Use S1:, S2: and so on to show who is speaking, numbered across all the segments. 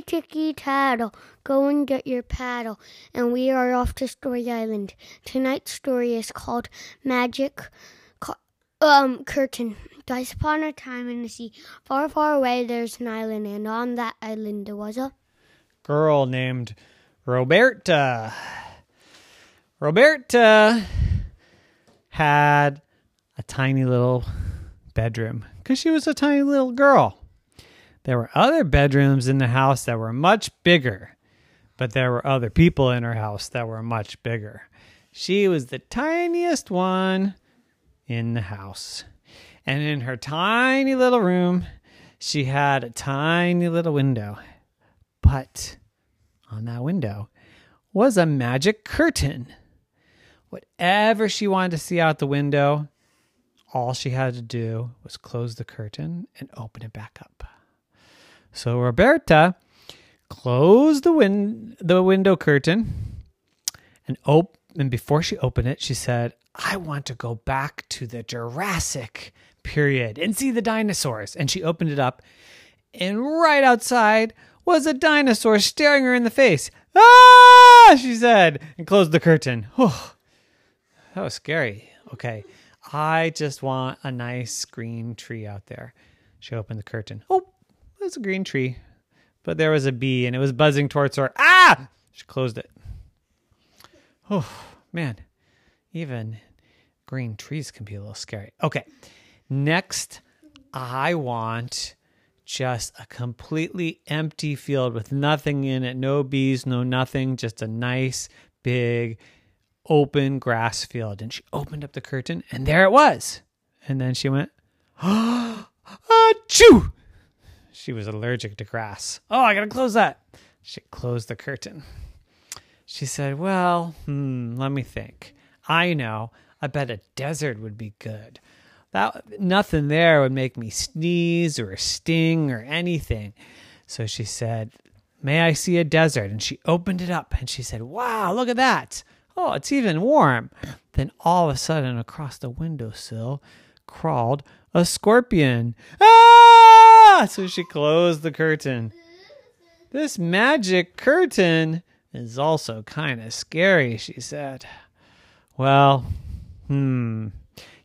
S1: Ticky ticky tattle, go and get your paddle. And we are off to Story Island. Tonight's story is called Magic um Curtain. Twice upon a time in the sea, far, far away, there's an island, and on that island there was a
S2: girl named Roberta. Roberta had a tiny little bedroom because she was a tiny little girl. There were other bedrooms in the house that were much bigger, but there were other people in her house that were much bigger. She was the tiniest one in the house. And in her tiny little room, she had a tiny little window. But on that window was a magic curtain. Whatever she wanted to see out the window, all she had to do was close the curtain and open it back up. So Roberta closed the the window curtain and op- and before she opened it, she said, "I want to go back to the Jurassic period and see the dinosaurs." And she opened it up, and right outside was a dinosaur staring her in the face. Ah! She said, and closed the curtain. Whew. That was scary. Okay. I just want a nice green tree out there. She opened the curtain. Oh, there's a green tree. But there was a bee and it was buzzing towards her. Ah! She closed it. Oh, man. Even green trees can be a little scary. Okay. Next, I want just a completely empty field with nothing in it, no bees, no nothing, just a nice big open grass field. And she opened up the curtain, and there it was. And then she went, ah, chew. She was allergic to grass. Oh, I gotta close that. She closed the curtain. She said, Well, hmm, let me think. I know. I bet a desert would be good. That nothing there would make me sneeze or sting or anything. So she said, May I see a desert? And she opened it up and she said, Wow, look at that. Oh, it's even warm. Then all of a sudden, across the windowsill crawled a scorpion. Ah! So she closed the curtain. This magic curtain is also kind of scary, she said. Well, hmm.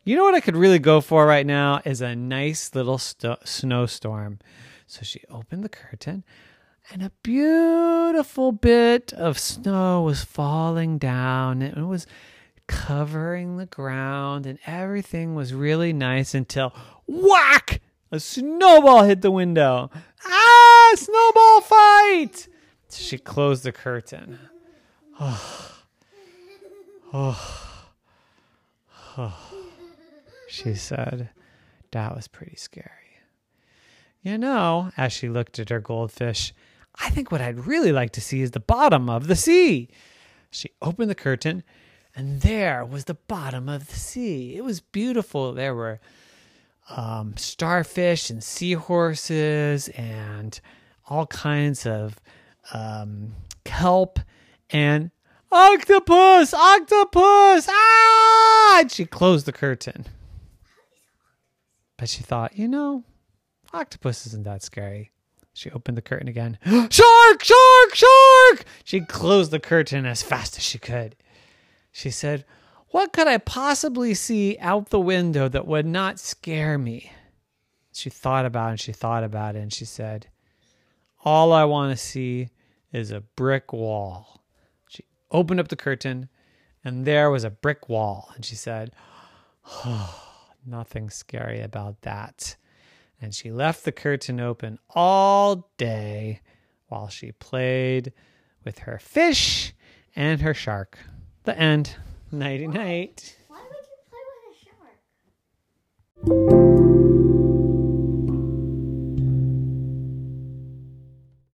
S2: You know what I could really go for right now is a nice little st- snowstorm. So she opened the curtain and a beautiful bit of snow was falling down. It was covering the ground, and everything was really nice until whack! A snowball hit the window. Ah, snowball fight! She closed the curtain. Oh, oh, oh, she said. That was pretty scary. You know, as she looked at her goldfish, I think what I'd really like to see is the bottom of the sea. She opened the curtain, and there was the bottom of the sea. It was beautiful. There were um, starfish and seahorses and all kinds of um, kelp and octopus, octopus. Ah! And she closed the curtain. But she thought, you know, octopus isn't that scary. She opened the curtain again. shark! Shark! Shark! She closed the curtain as fast as she could. She said, What could I possibly see out the window that would not scare me? She thought about it and she thought about it and she said, All I want to see is a brick wall. She opened up the curtain and there was a brick wall. And she said, Oh, nothing scary about that and she left the curtain open all day while she played with her fish and her shark. The end. Nighty night.